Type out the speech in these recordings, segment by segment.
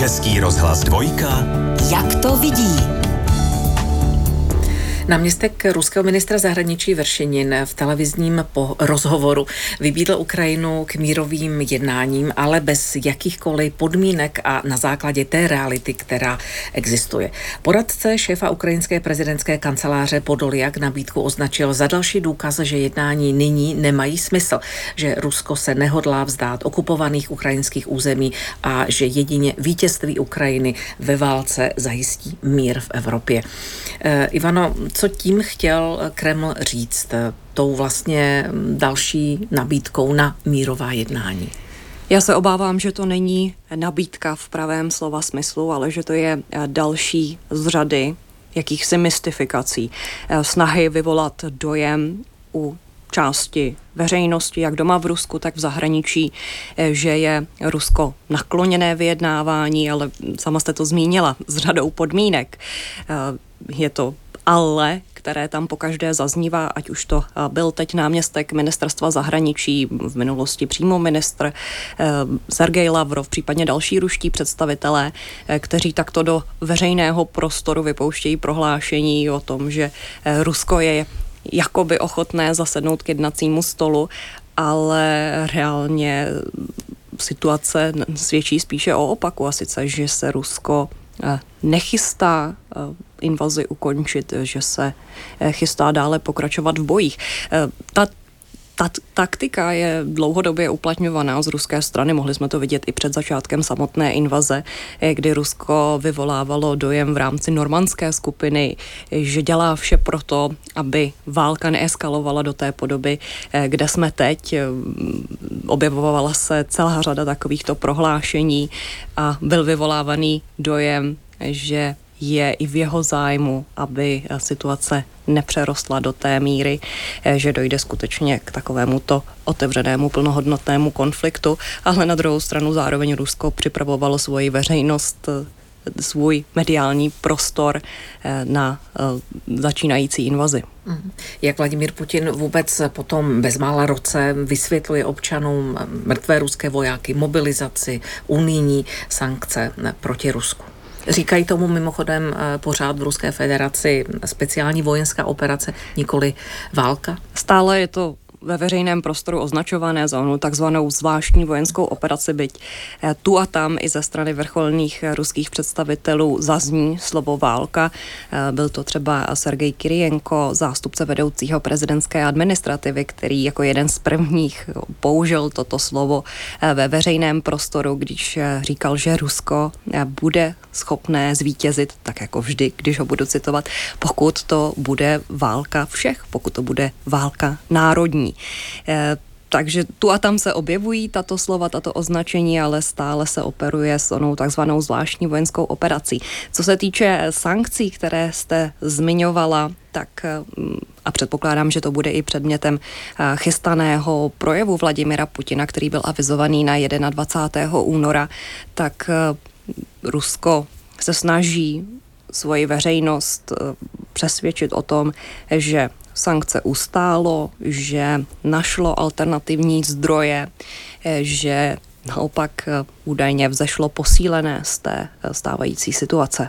Český rozhlas dvojka. Jak to vidí? Náměstek ruského ministra zahraničí Vršenin v televizním po rozhovoru vybídl Ukrajinu k mírovým jednáním, ale bez jakýchkoliv podmínek a na základě té reality, která existuje. Poradce šéfa ukrajinské prezidentské kanceláře Podoliak nabídku označil za další důkaz, že jednání nyní nemají smysl, že Rusko se nehodlá vzdát okupovaných ukrajinských území a že jedině vítězství Ukrajiny ve válce zajistí mír v Evropě. Eh, Ivano, co tím chtěl Kreml říct tou vlastně další nabídkou na mírová jednání? Já se obávám, že to není nabídka v pravém slova smyslu, ale že to je další z řady jakýchsi mystifikací, snahy vyvolat dojem u části veřejnosti, jak doma v Rusku, tak v zahraničí, že je Rusko nakloněné vyjednávání, ale sama jste to zmínila, s řadou podmínek. Je to ale které tam pokaždé zaznívá, ať už to eh, byl teď náměstek ministerstva zahraničí, v minulosti přímo ministr eh, Sergej Lavrov, případně další ruští představitelé, eh, kteří takto do veřejného prostoru vypouštějí prohlášení o tom, že Rusko je jakoby ochotné zasednout k jednacímu stolu, ale reálně situace svědčí spíše o opaku, a sice, že se Rusko nechystá invazi ukončit, že se eh, chystá dále pokračovat v bojích. Eh, ta ta taktika je dlouhodobě uplatňovaná z ruské strany. Mohli jsme to vidět i před začátkem samotné invaze, eh, kdy Rusko vyvolávalo dojem v rámci normandské skupiny, že dělá vše proto, aby válka neeskalovala do té podoby, kde jsme teď. Objevovala se celá řada takovýchto prohlášení a byl vyvolávaný dojem, že je i v jeho zájmu, aby eh, situace nepřerostla do té míry, eh, že dojde skutečně k takovému to otevřenému plnohodnotnému konfliktu, ale na druhou stranu zároveň Rusko připravovalo svoji veřejnost eh, svůj mediální prostor na začínající invazi. Mhm. Jak Vladimír Putin vůbec potom bezmála roce vysvětluje občanům mrtvé ruské vojáky, mobilizaci, unijní sankce proti Rusku? Říkají tomu mimochodem eh, pořád v Ruské federaci speciální vojenská operace, nikoli válka? Stále je to ve veřejném prostoru označované za onu takzvanou zvláštní vojenskou operaci, byť eh, tu a tam i ze strany vrcholných eh, ruských představitelů zazní slovo válka. Eh, byl to třeba Sergej Kirienko, zástupce vedoucího prezidentské administrativy, který jako jeden z prvních použil toto slovo ve veřejném prostoru, když říkal, že Rusko bude schopné zvítězit, tak jako vždy, když ho budu citovat, pokud to bude válka všech, pokud to bude válka národní. Eh, takže tu a tam se objevují tato slova, tato označení, ale stále se operuje s onou takzvanou zvláštní vojenskou operací. Co se týče sankcí, které jste zmiňovala, tak mm, a předpokládám, že to bude i předmětem eh, chystaného projevu Vladimira Putina, který byl avizovaný na 21. února, tak eh, Rusko se snaží svoji veřejnost přesvědčit o tom, že sankce ustálo, že našlo alternativní zdroje, eh, že naopak eh, údajně vzešlo posílené z té eh, stávající situace.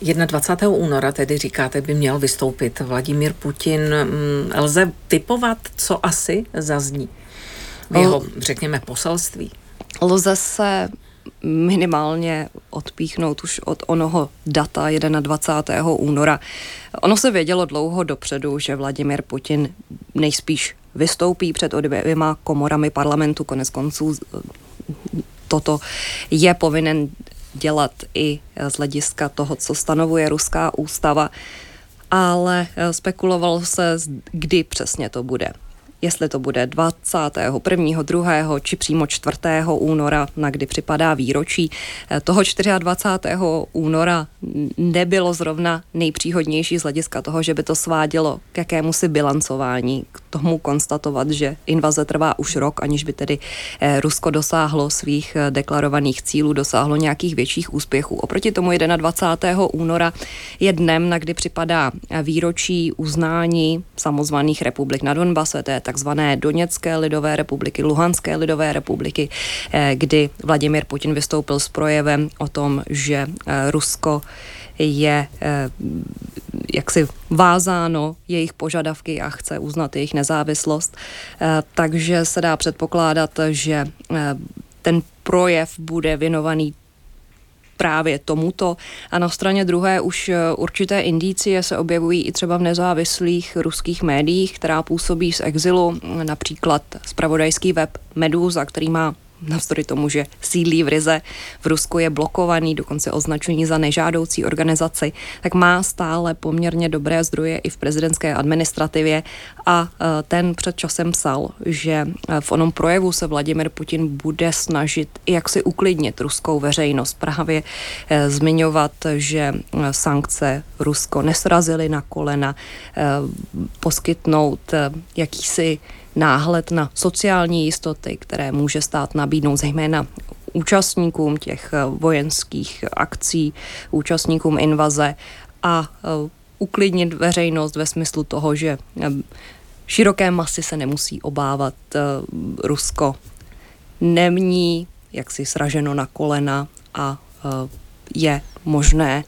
21. února tedy říkáte, by měl vystoupit Vladimír Putin. Mm, lze typovat, co asi zazní v jeho, řekněme, poselství? Lze se minimálně odpíchnout už od onoho data 21. února. Ono se vědělo dlouho dopředu, že Vladimir Putin nejspíš vystoupí před dvěma komorami parlamentu, konec konců toto je povinen dělat i z hlediska toho, co stanovuje ruská ústava, ale spekulovalo se, kdy přesně to bude jestli to bude 21. 2. či přímo 4. února, na kdy připadá výročí. Eh, toho 24. února nebylo zrovna nejpříhodnější z hlediska toho, že by to svádělo k jakému si bilancování, k tomu konstatovat, že invaze trvá už rok, aniž by tedy eh, Rusko dosáhlo svých eh, deklarovaných cílů, dosáhlo nějakých větších úspěchů. Oproti tomu 21. února je dnem, na kdy připadá výročí uznání samozvaných republik na Donbase, to je takzvané Doněcké lidové republiky, Luhanské lidové republiky, kdy Vladimir Putin vystoupil s projevem o tom, že Rusko je eh, jaksi vázáno jejich požadavky a chce uznat jejich nezávislost. Eh, takže se dá předpokládat, že eh, ten projev bude věnovaný právě tomuto. A na straně druhé už určité indicie se objevují i třeba v nezávislých ruských médiích, která působí z exilu, například spravodajský web Meduza, který má navzdory tomu, že sídlí v Rize, v Rusku je blokovaný, dokonce označení za nežádoucí organizaci, tak má stále poměrně dobré zdroje i v prezidentské administrativě. A e, ten před časem psal, že e, v onom projevu se Vladimir Putin bude snažit jak si uklidnit ruskou veřejnost, právě e, zmiňovat, že sankce Rusko nesrazily na kolena, poskytnout jakýsi náhled na sociální jistoty, které může stát nabídnout zejména účastníkům těch eh, vojenských akcí, účastníkům invaze a eh, uklidnit veřejnost ve smyslu toho, že eh, široké masy se nemusí obávat. Rusko nemní jaksi sraženo na kolena a je možné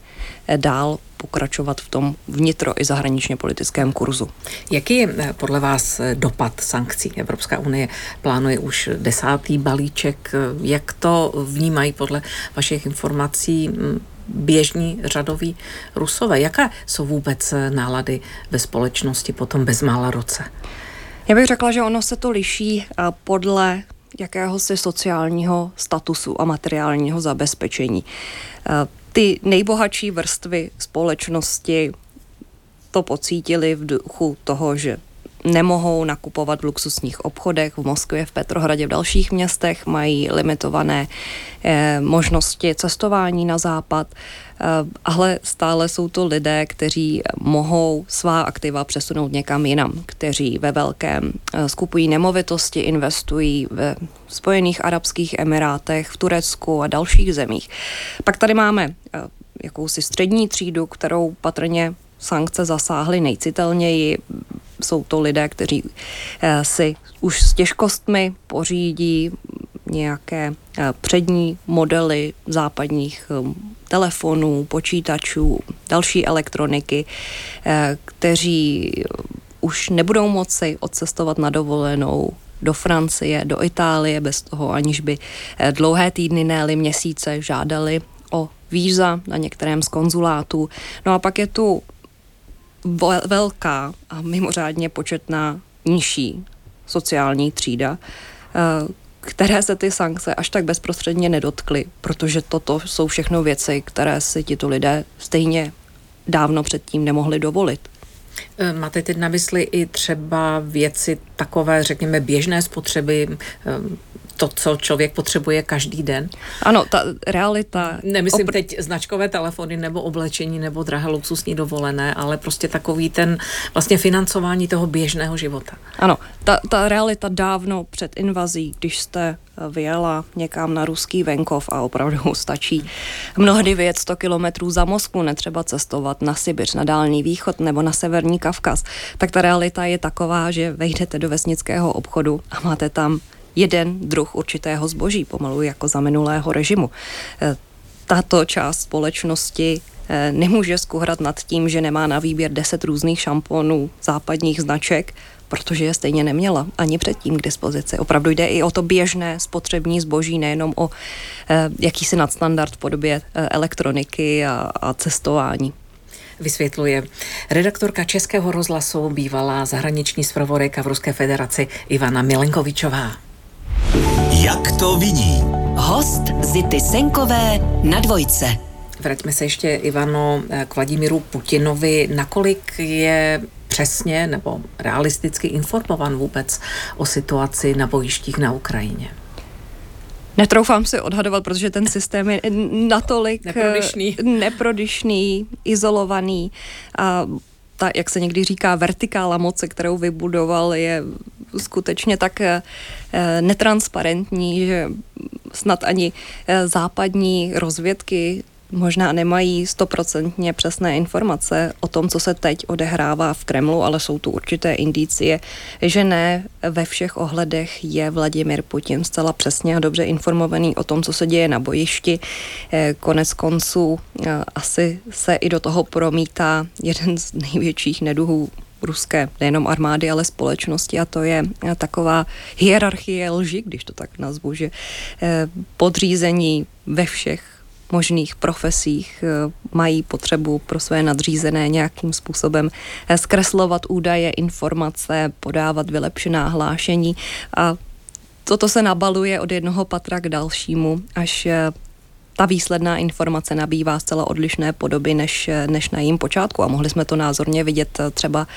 dál pokračovat v tom vnitro i zahraničně politickém kurzu. Jaký je eh, podle vás eh, dopad sankcí? Evropská unie plánuje už desátý balíček. Jak to vnímají podle vašich informací hm, běžní řadoví rusové? Jaké jsou vůbec eh, nálady ve společnosti po tom bezmála roce? Já bych řekla, že ono se to liší podle jakéhosi sociálního statusu a materiálního zabezpečení ty nejbohatší vrstvy společnosti to pocítili v duchu toho, že nemohou nakupovat v luxusních obchodech v Moskvě, v Petrohradě, v dalších městech, mají limitované eh, možnosti cestování na západ, eh, ale stále jsou to lidé, kteří mohou svá aktiva přesunout někam jinam, kteří ve velkém eh, skupují nemovitosti, investují ve Spojených Arabských Emirátech, v Turecku a dalších zemích. Pak tady máme eh, jakousi střední třídu, kterou patrně sankce zasáhly nejcitelněji jsou to lidé, kteří eh, si už s těžkostmi pořídí nějaké eh, přední modely západních eh, telefonů, počítačů, další elektroniky, kteří už nebudou moci odcestovat na dovolenou do Francie, do Itálie, bez toho, aniž by dlouhé týdny, ne měsíce žádali o víza na některém z konzulátů. No a pak je tu velká a mimořádně početná nižší sociální třída, eh, které se ty sankce až tak bezprostředně nedotkly, protože toto jsou všechno věci, které si tito lidé stejně dávno předtím nemohli dovolit. Eh, máte teď na mysli i třeba věci takové, řekněme, běžné spotřeby, eh, to, co člověk potřebuje každý den. Ano, ta realita... Nemyslím opr- teď značkové telefony nebo oblečení nebo drahé luxusní dovolené, ale prostě takový ten vlastně financování toho běžného života. Ano, ta, ta realita dávno před invazí, když jste vyjela někam na ruský venkov a opravdu stačí mnohdy vyjet 100 kilometrů za Moskvu, netřeba cestovat na Sibiř, na Dálný východ nebo na Severní Kavkaz, tak ta realita je taková, že vejdete do vesnického obchodu a máte tam jeden druh určitého zboží, pomalu jako za minulého režimu. E, tato část společnosti e, nemůže skuhrat nad tím, že nemá na výběr deset různých šamponů západních značek, protože je stejně neměla ani předtím k dispozici. Opravdu jde i o to běžné spotřební zboží, nejenom o e, jakýsi nadstandard v podobě elektroniky a, a cestování vysvětluje redaktorka Českého rozhlasu, bývalá zahraniční zpravodajka v Ruské federaci Ivana Milenkovičová. Jak to vidí? Host Zity Senkové na dvojce. Vraťme se ještě, Ivano, k Vladimíru Putinovi. Nakolik je přesně nebo realisticky informovan vůbec o situaci na bojištích na Ukrajině? Netroufám si odhadovat, protože ten systém je natolik neprodyšný, neprodyšný izolovaný. A ta, jak se někdy říká, vertikála moci, kterou vybudoval, je skutečně tak eh, netransparentní, že snad ani eh, západní rozvědky možná nemají stoprocentně přesné informace o tom, co se teď odehrává v Kremlu, ale jsou tu určité indicie, že ne ve všech ohledech je Vladimir Putin zcela přesně a dobře informovaný o tom, co se děje na bojišti. Eh, konec konců eh, asi se i do toho promítá jeden z největších neduhů ruské nejenom armády, ale společnosti a to je eh, taková hierarchie lži, když to tak nazvu, že podřízení ve všech možných profesích eh, mají potřebu pro své nadřízené nějakým způsobem eh, zkreslovat údaje, informace, podávat vylepšená hlášení. A toto se nabaluje od jednoho patra k dalšímu, až eh, ta výsledná informace nabývá zcela odlišné podoby než, než na jejím počátku. A mohli jsme to názorně vidět třeba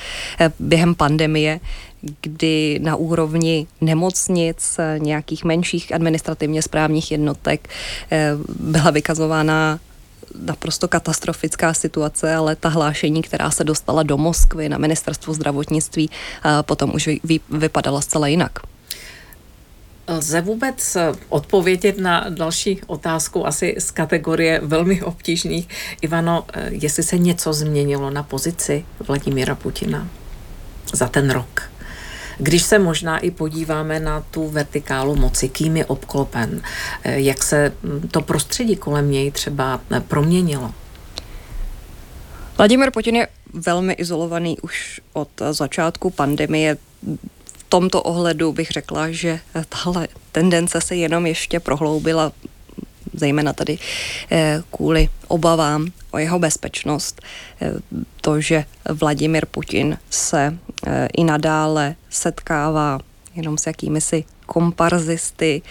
během pandemie, kdy na úrovni nemocnic, nějakých menších administrativně správních jednotek eh, byla vykazována naprosto katastrofická situace, ale ta hlášení, která se dostala do Moskvy na ministerstvo zdravotnictví, eh, potom už vypadala zcela jinak. Lze vůbec odpovědět na další otázku, asi z kategorie velmi obtížných. Ivano, eh, jestli se něco změnilo na pozici Vladimíra Putina za ten rok? Když se možná i podíváme na tu vertikálu moci, kým je obklopen, eh, jak se hm, to prostředí kolem něj třeba eh, proměnilo. Vladimir Putin je velmi izolovaný už od začátku pandemie. Tomto ohledu bych řekla, že tahle tendence se jenom ještě prohloubila zejména tady eh, kvůli obavám o jeho bezpečnost. Eh, to, že Vladimir Putin se eh, i nadále setkává jenom s jakými si komparzisty,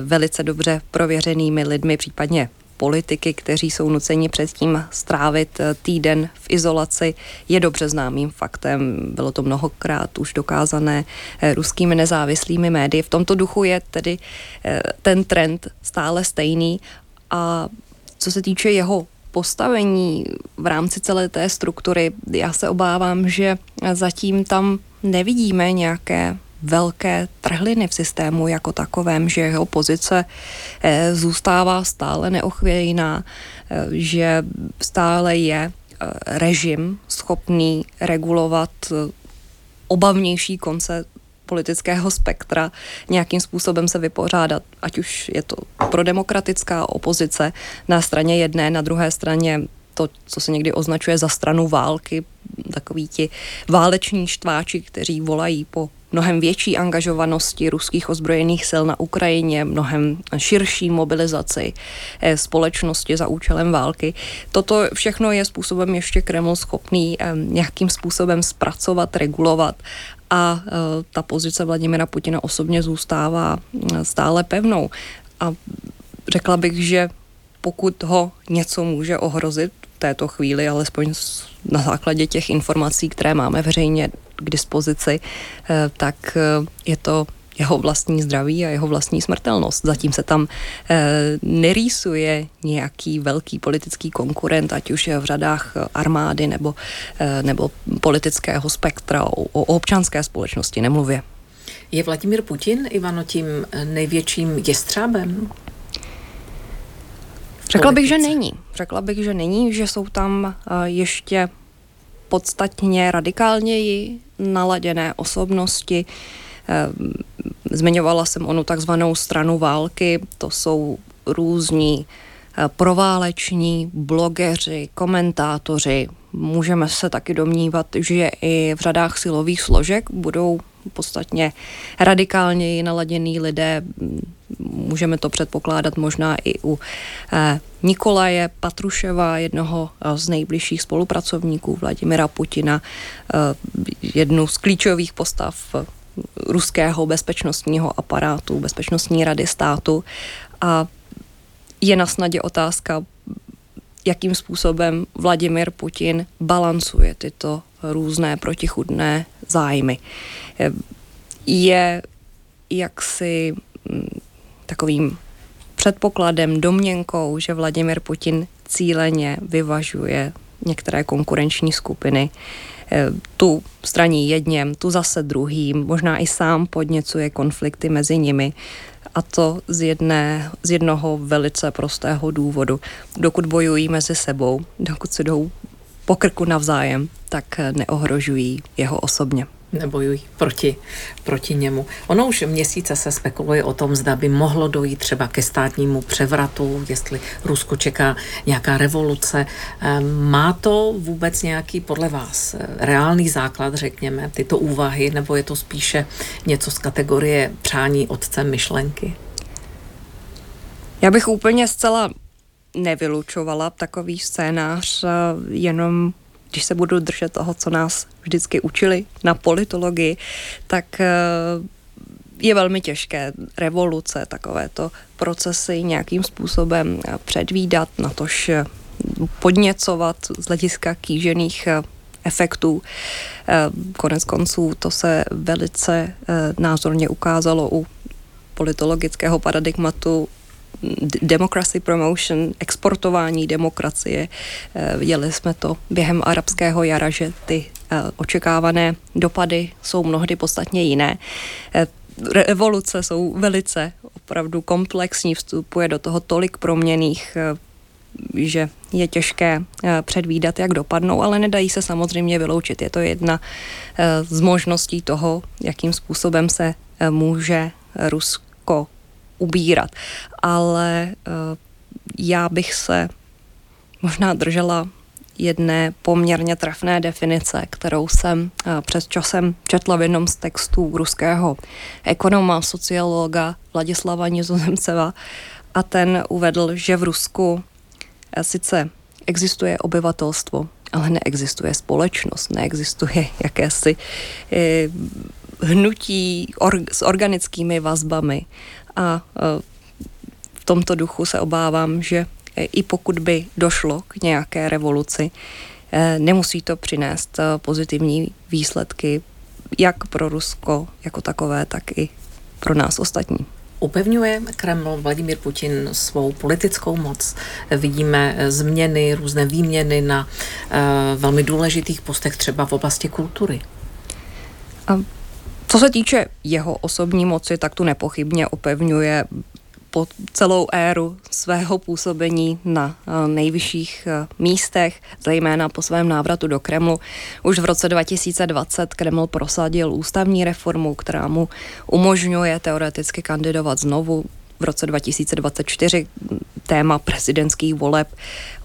velice dobře prověřenými lidmi, případně politiky, kteří jsou nuceni předtím strávit eh, týden v izolaci, je dobře známým faktem. Bylo to mnohokrát už dokázané eh, ruskými nezávislými médii. V tomto duchu je tedy eh, ten trend stále stejný a co se týče jeho postavení v rámci celé té struktury, já se obávám, že zatím tam nevidíme nějaké velké trhliny v systému jako takovém, že jeho pozice eh, zůstává stále neochvějná, eh, že stále je eh, režim schopný regulovat obavnější konce politického spektra nějakým způsobem se vypořádat, ať už je to pro demokratická opozice na straně jedné, na druhé straně to, co se někdy označuje za stranu války, takový ti váleční štváči, kteří volají po mnohem větší angažovanosti ruských ozbrojených sil na Ukrajině, mnohem širší mobilizaci eh, společnosti za účelem války. Toto všechno je způsobem ještě Kreml schopný eh, nějakým způsobem zpracovat, regulovat a eh, ta pozice Vladimira Putina osobně zůstává stále pevnou. A řekla bych, že pokud ho něco může ohrozit v této chvíli, alespoň na základě těch informací, které máme veřejně k dispozici, eh, tak eh, je to jeho vlastní zdraví a jeho vlastní smrtelnost. Zatím se tam e, nerýsuje nějaký velký politický konkurent, ať už je v řadách armády nebo, e, nebo politického spektra, o, o občanské společnosti nemluvě. Je Vladimír Putin, Ivano, tím největším jestřábem? Řekla bych, že není. Řekla bych, že není, že jsou tam ještě podstatně radikálněji naladěné osobnosti. Eh, zmiňovala jsem onu takzvanou stranu války, to jsou různí eh, prováleční blogeři, komentátoři. Můžeme se taky domnívat, že i v řadách silových složek budou podstatně radikálněji naladěný lidé. Můžeme to předpokládat možná i u eh, Nikolaje Patruševa, jednoho eh, z nejbližších spolupracovníků Vladimira Putina, eh, jednu z klíčových postav ruského bezpečnostního aparátu, bezpečnostní rady státu. A je na snadě otázka, jakým způsobem Vladimir Putin balancuje tyto různé protichudné zájmy. Je jaksi mm, takovým předpokladem, domněnkou, že Vladimir Putin cíleně vyvažuje některé konkurenční skupiny tu straní jedněm, tu zase druhým, možná i sám podněcuje konflikty mezi nimi. A to z, jedné, z jednoho velice prostého důvodu. Dokud bojují mezi sebou, dokud se jdou po krku navzájem, tak neohrožují jeho osobně nebojují proti, proti němu. Ono už měsíce se spekuluje o tom, zda by mohlo dojít třeba ke státnímu převratu, jestli Rusko čeká nějaká revoluce. Ehm, má to vůbec nějaký podle vás eh, reálný základ, řekněme, tyto úvahy, nebo je to spíše něco z kategorie přání otcem myšlenky? Já bych úplně zcela nevylučovala takový scénář, eh, jenom když se budu držet toho, co nás vždycky učili na politologii, tak eh, je velmi těžké revoluce, takovéto procesy nějakým způsobem eh, předvídat, natož eh, podněcovat z hlediska kýžených efektů. Konec konců to se velice názorně ukázalo u politologického paradigmatu democracy promotion, exportování demokracie. Eh, viděli jsme to během arabského jara, že ty eh, očekávané dopady jsou mnohdy podstatně jiné. Eh, revoluce jsou velice opravdu komplexní, vstupuje do toho tolik proměných, že je těžké předvídat, jak dopadnou, ale nedají se samozřejmě vyloučit. Je to jedna z možností toho, jakým způsobem se může Rusko ubírat. Ale uh, já bych se možná držela jedné poměrně trefné definice, kterou jsem uh, před časem četla v jednom z textů ruského ekonoma, sociologa Vladislava Nizozemceva a ten uvedl, že v Rusku uh, sice existuje obyvatelstvo, ale neexistuje společnost, neexistuje jakési eh, hnutí or, s organickými vazbami a e, v tomto duchu se obávám, že i pokud by došlo k nějaké revoluci, e, nemusí to přinést e, pozitivní výsledky jak pro Rusko jako takové, tak i pro nás ostatní. Upevňuje Kreml Vladimír Putin svou politickou moc. Vidíme změny, různé výměny na velmi důležitých postech, třeba v oblasti kultury. A co se týče jeho osobní moci, tak tu nepochybně opevňuje po celou éru svého působení na eh, nejvyšších eh, místech, zejména po svém návratu do Kremlu. Už v roce 2020 Kreml prosadil ústavní reformu, která mu umožňuje teoreticky kandidovat znovu. V roce 2024 téma prezidentských voleb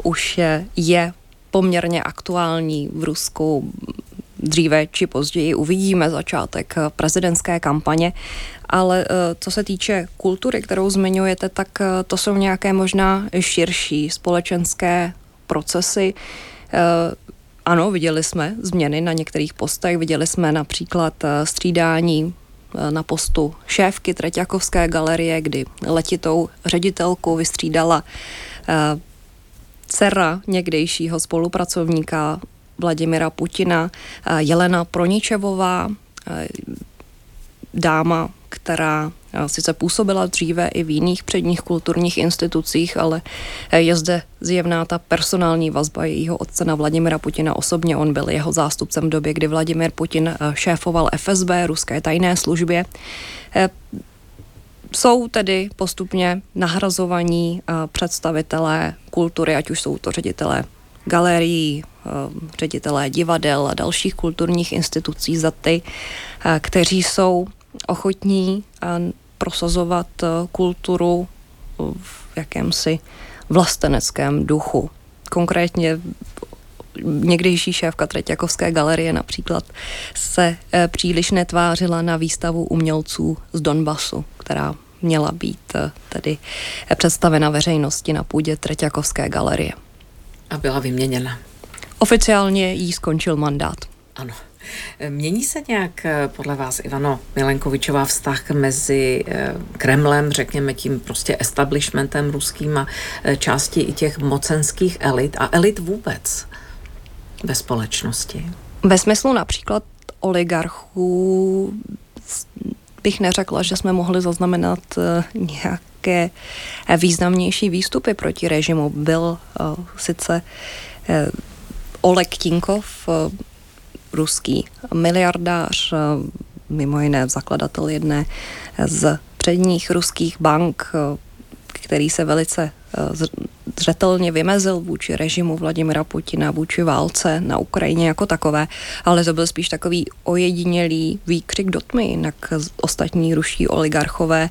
už je poměrně aktuální v Rusku dříve či později uvidíme začátek prezidentské kampaně, ale eh, co se týče kultury, kterou zmiňujete, tak eh, to jsou nějaké možná širší společenské procesy. Eh, ano, viděli jsme změny na některých postech, viděli jsme například střídání na postu šéfky Treťakovské galerie, kdy letitou ředitelku vystřídala dcera někdejšího spolupracovníka Vladimira Putina, eh, Jelena Proničevová, eh, dáma, která eh, sice působila dříve i v jiných předních kulturních institucích, ale je zde zjevná ta personální vazba jejího otce na Vladimira Putina osobně. On byl jeho zástupcem v době, kdy Vladimir Putin šéfoval FSB, ruské tajné službě. Jsou tedy postupně nahrazovaní představitelé kultury, ať už jsou to ředitelé galerií, ředitelé divadel a dalších kulturních institucí za ty, eh, kteří jsou ochotní eh, prosazovat kulturu v jakémsi vlasteneckém duchu. Konkrétně někdejší šéfka Treťakovské galerie například se příliš netvářila na výstavu umělců z Donbasu, která měla být tedy představena veřejnosti na půdě Treťakovské galerie. A byla vyměněna. Oficiálně jí skončil mandát. Ano. Mění se nějak eh, podle vás, Ivano Milenkovičová, vztah mezi eh, Kremlem, řekněme tím prostě establishmentem ruským a eh, části i těch mocenských elit a elit vůbec ve společnosti? Ve smyslu například oligarchů bych neřekla, že jsme mohli zaznamenat nějak nějaké významnější výstupy proti režimu. Byl sice Oleg Tinkov, ruský miliardář, mimo jiné zakladatel jedné z předních ruských bank, který se velice zřetelně vymezil vůči režimu Vladimira Putina, vůči válce na Ukrajině jako takové, ale to byl spíš takový ojedinělý výkřik do tmy, jinak ostatní ruští oligarchové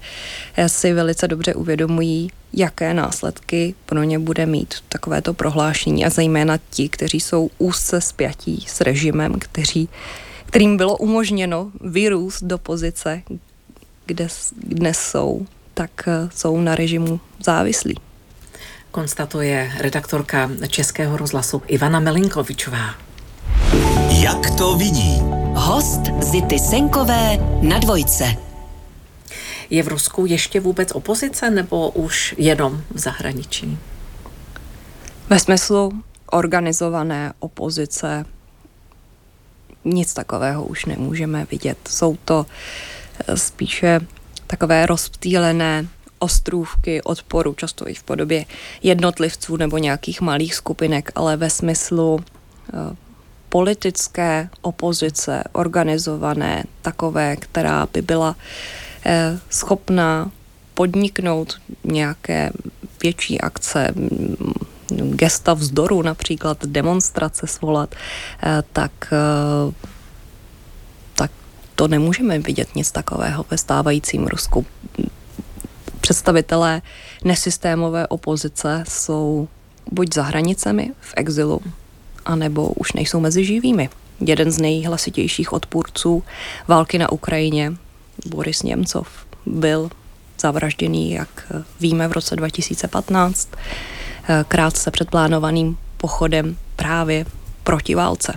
si velice dobře uvědomují, jaké následky pro ně bude mít takovéto prohlášení a zejména ti, kteří jsou úzce spjatí s režimem, kteří, kterým bylo umožněno vyrůst do pozice, kde dnes jsou, tak jsou na režimu závislí konstatuje redaktorka Českého rozhlasu Ivana Melinkovičová. Jak to vidí? Host Zity Senkové na dvojce. Je v Rusku ještě vůbec opozice nebo už jenom v zahraničí? Ve smyslu organizované opozice nic takového už nemůžeme vidět. Jsou to eh, spíše takové rozptýlené ostrůvky odporu, často i v podobě jednotlivců nebo nějakých malých skupinek, ale ve smyslu eh, politické opozice, organizované, takové, která by byla eh, schopná podniknout nějaké větší akce, mm, gesta vzdoru, například demonstrace svolat, eh, tak tak to nemůžeme vidět nic takového ve stávajícím Rusku představitelé nesystémové opozice jsou buď za hranicemi v exilu, anebo už nejsou mezi živými. Jeden z nejhlasitějších odpůrců války na Ukrajině, Boris Němcov, byl zavražděný, jak víme, v roce 2015, krátce před plánovaným pochodem právě proti válce.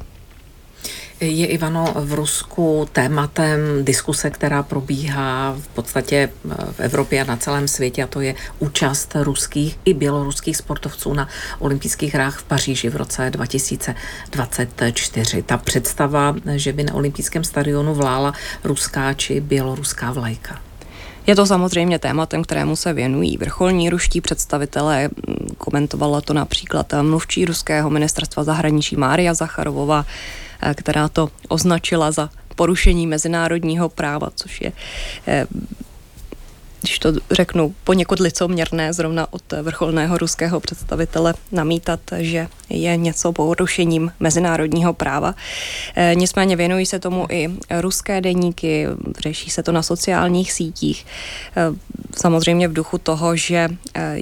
Je Ivano v Rusku tématem diskuse, která probíhá v podstatě eh, v Evropě a na celém světě, a to je účast ruských i běloruských sportovců na olympijských hrách v Paříži v roce 2024. Ta představa, že by na olympijském stadionu vlála ruská či běloruská vlajka. Je to samozřejmě tématem, kterému se věnují vrcholní ruští představitelé. Komentovala to například mluvčí ruského ministerstva zahraničí Mária Zacharovova, Eh, která to označila za porušení mezinárodního práva, což je eh, když to řeknu poněkud licoměrné, zrovna od vrcholného ruského představitele namítat, že je něco porušením mezinárodního práva. E, nicméně věnují se tomu i ruské deníky, řeší se to na sociálních sítích. E, samozřejmě v duchu toho, že e,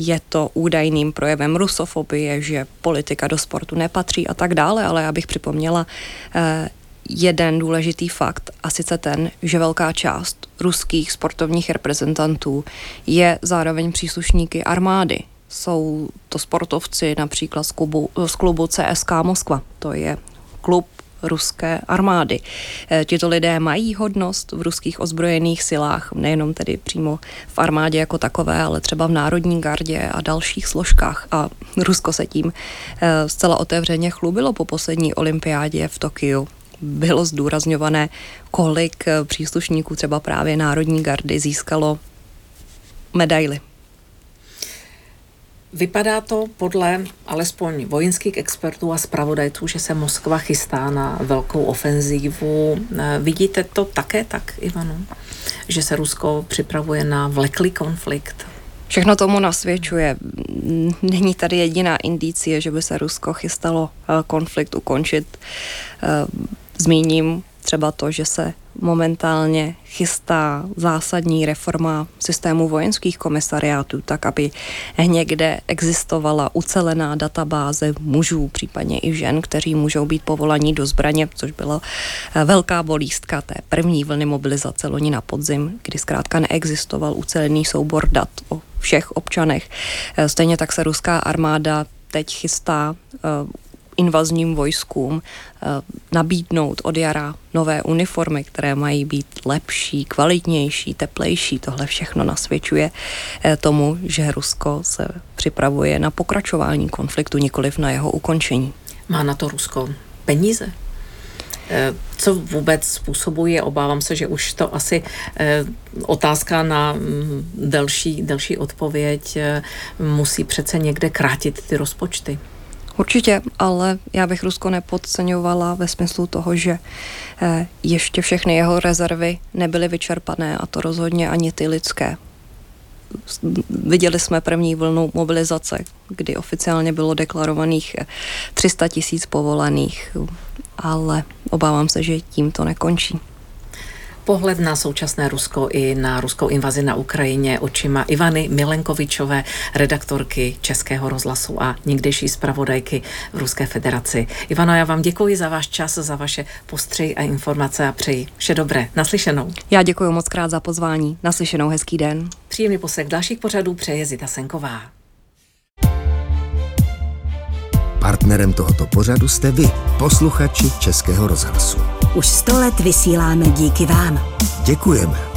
je to údajným projevem rusofobie, že politika do sportu nepatří a tak dále, ale já bych připomněla eh, jeden důležitý fakt, a sice ten, že velká část ruských sportovních reprezentantů je zároveň příslušníky armády. Jsou to sportovci například z klubu, z klubu CSK Moskva. To je klub ruské armády. Eh, tito lidé mají hodnost v ruských ozbrojených silách, nejenom tedy přímo v armádě jako takové, ale třeba v Národní gardě a dalších složkách. A Rusko se tím eh, zcela otevřeně chlubilo po poslední olympiádě v Tokiu bylo zdůrazňované, kolik eh, příslušníků třeba právě Národní gardy získalo medaily Vypadá to podle alespoň vojenských expertů a zpravodajců, že se Moskva chystá na velkou ofenzívu. Eh, vidíte to také tak, Ivanu? Že se Rusko připravuje na vleklý konflikt? Všechno tomu nasvědčuje. Není tady jediná indicie, že by se Rusko chystalo eh, konflikt ukončit. Eh, zmíním třeba to, že se momentálně chystá zásadní reforma systému vojenských komisariátů, tak aby někde existovala ucelená databáze mužů, případně i žen, kteří můžou být povolaní do zbraně, což byla eh, velká bolístka té první vlny mobilizace loni na podzim, kdy zkrátka neexistoval ucelený soubor dat o všech občanech. Eh, stejně tak se ruská armáda teď chystá eh, invazním vojskům eh, nabídnout od jara nové uniformy, které mají být lepší, kvalitnější, teplejší. Tohle všechno nasvědčuje eh, tomu, že Rusko se připravuje na pokračování konfliktu, nikoliv na jeho ukončení. Má na to Rusko peníze? Eh, co vůbec způsobuje, obávám se, že už to asi otázka na mm, delší, delší odpověď musí přece někde krátit ty rozpočty. Určitě, ale já bych Rusko nepodceňovala ve smyslu toho, že eh, ještě všechny jeho rezervy nebyly vyčerpané a to rozhodně ani ty lidské. Viděli jsme první vlnu mobilizace, kdy oficiálně bylo deklarovaných 300 tisíc povolených, ale obávám se, že tím to nekončí. Pohled na současné Rusko i na ruskou invazi na Ukrajině očima Ivany Milenkovičové, redaktorky Českého rozhlasu a někdejší zpravodajky v Ruské federaci. Ivano, já vám děkuji za váš čas, za vaše postřehy a informace a přeji vše dobré. Naslyšenou. Já děkuji moc krát za pozvání. Naslyšenou hezký den. Příjemný poslech dalších pořadů přeje Zita Senková. Partnerem tohoto pořadu jste vy, posluchači Českého rozhlasu. Už sto let vysíláme díky vám. Děkujeme.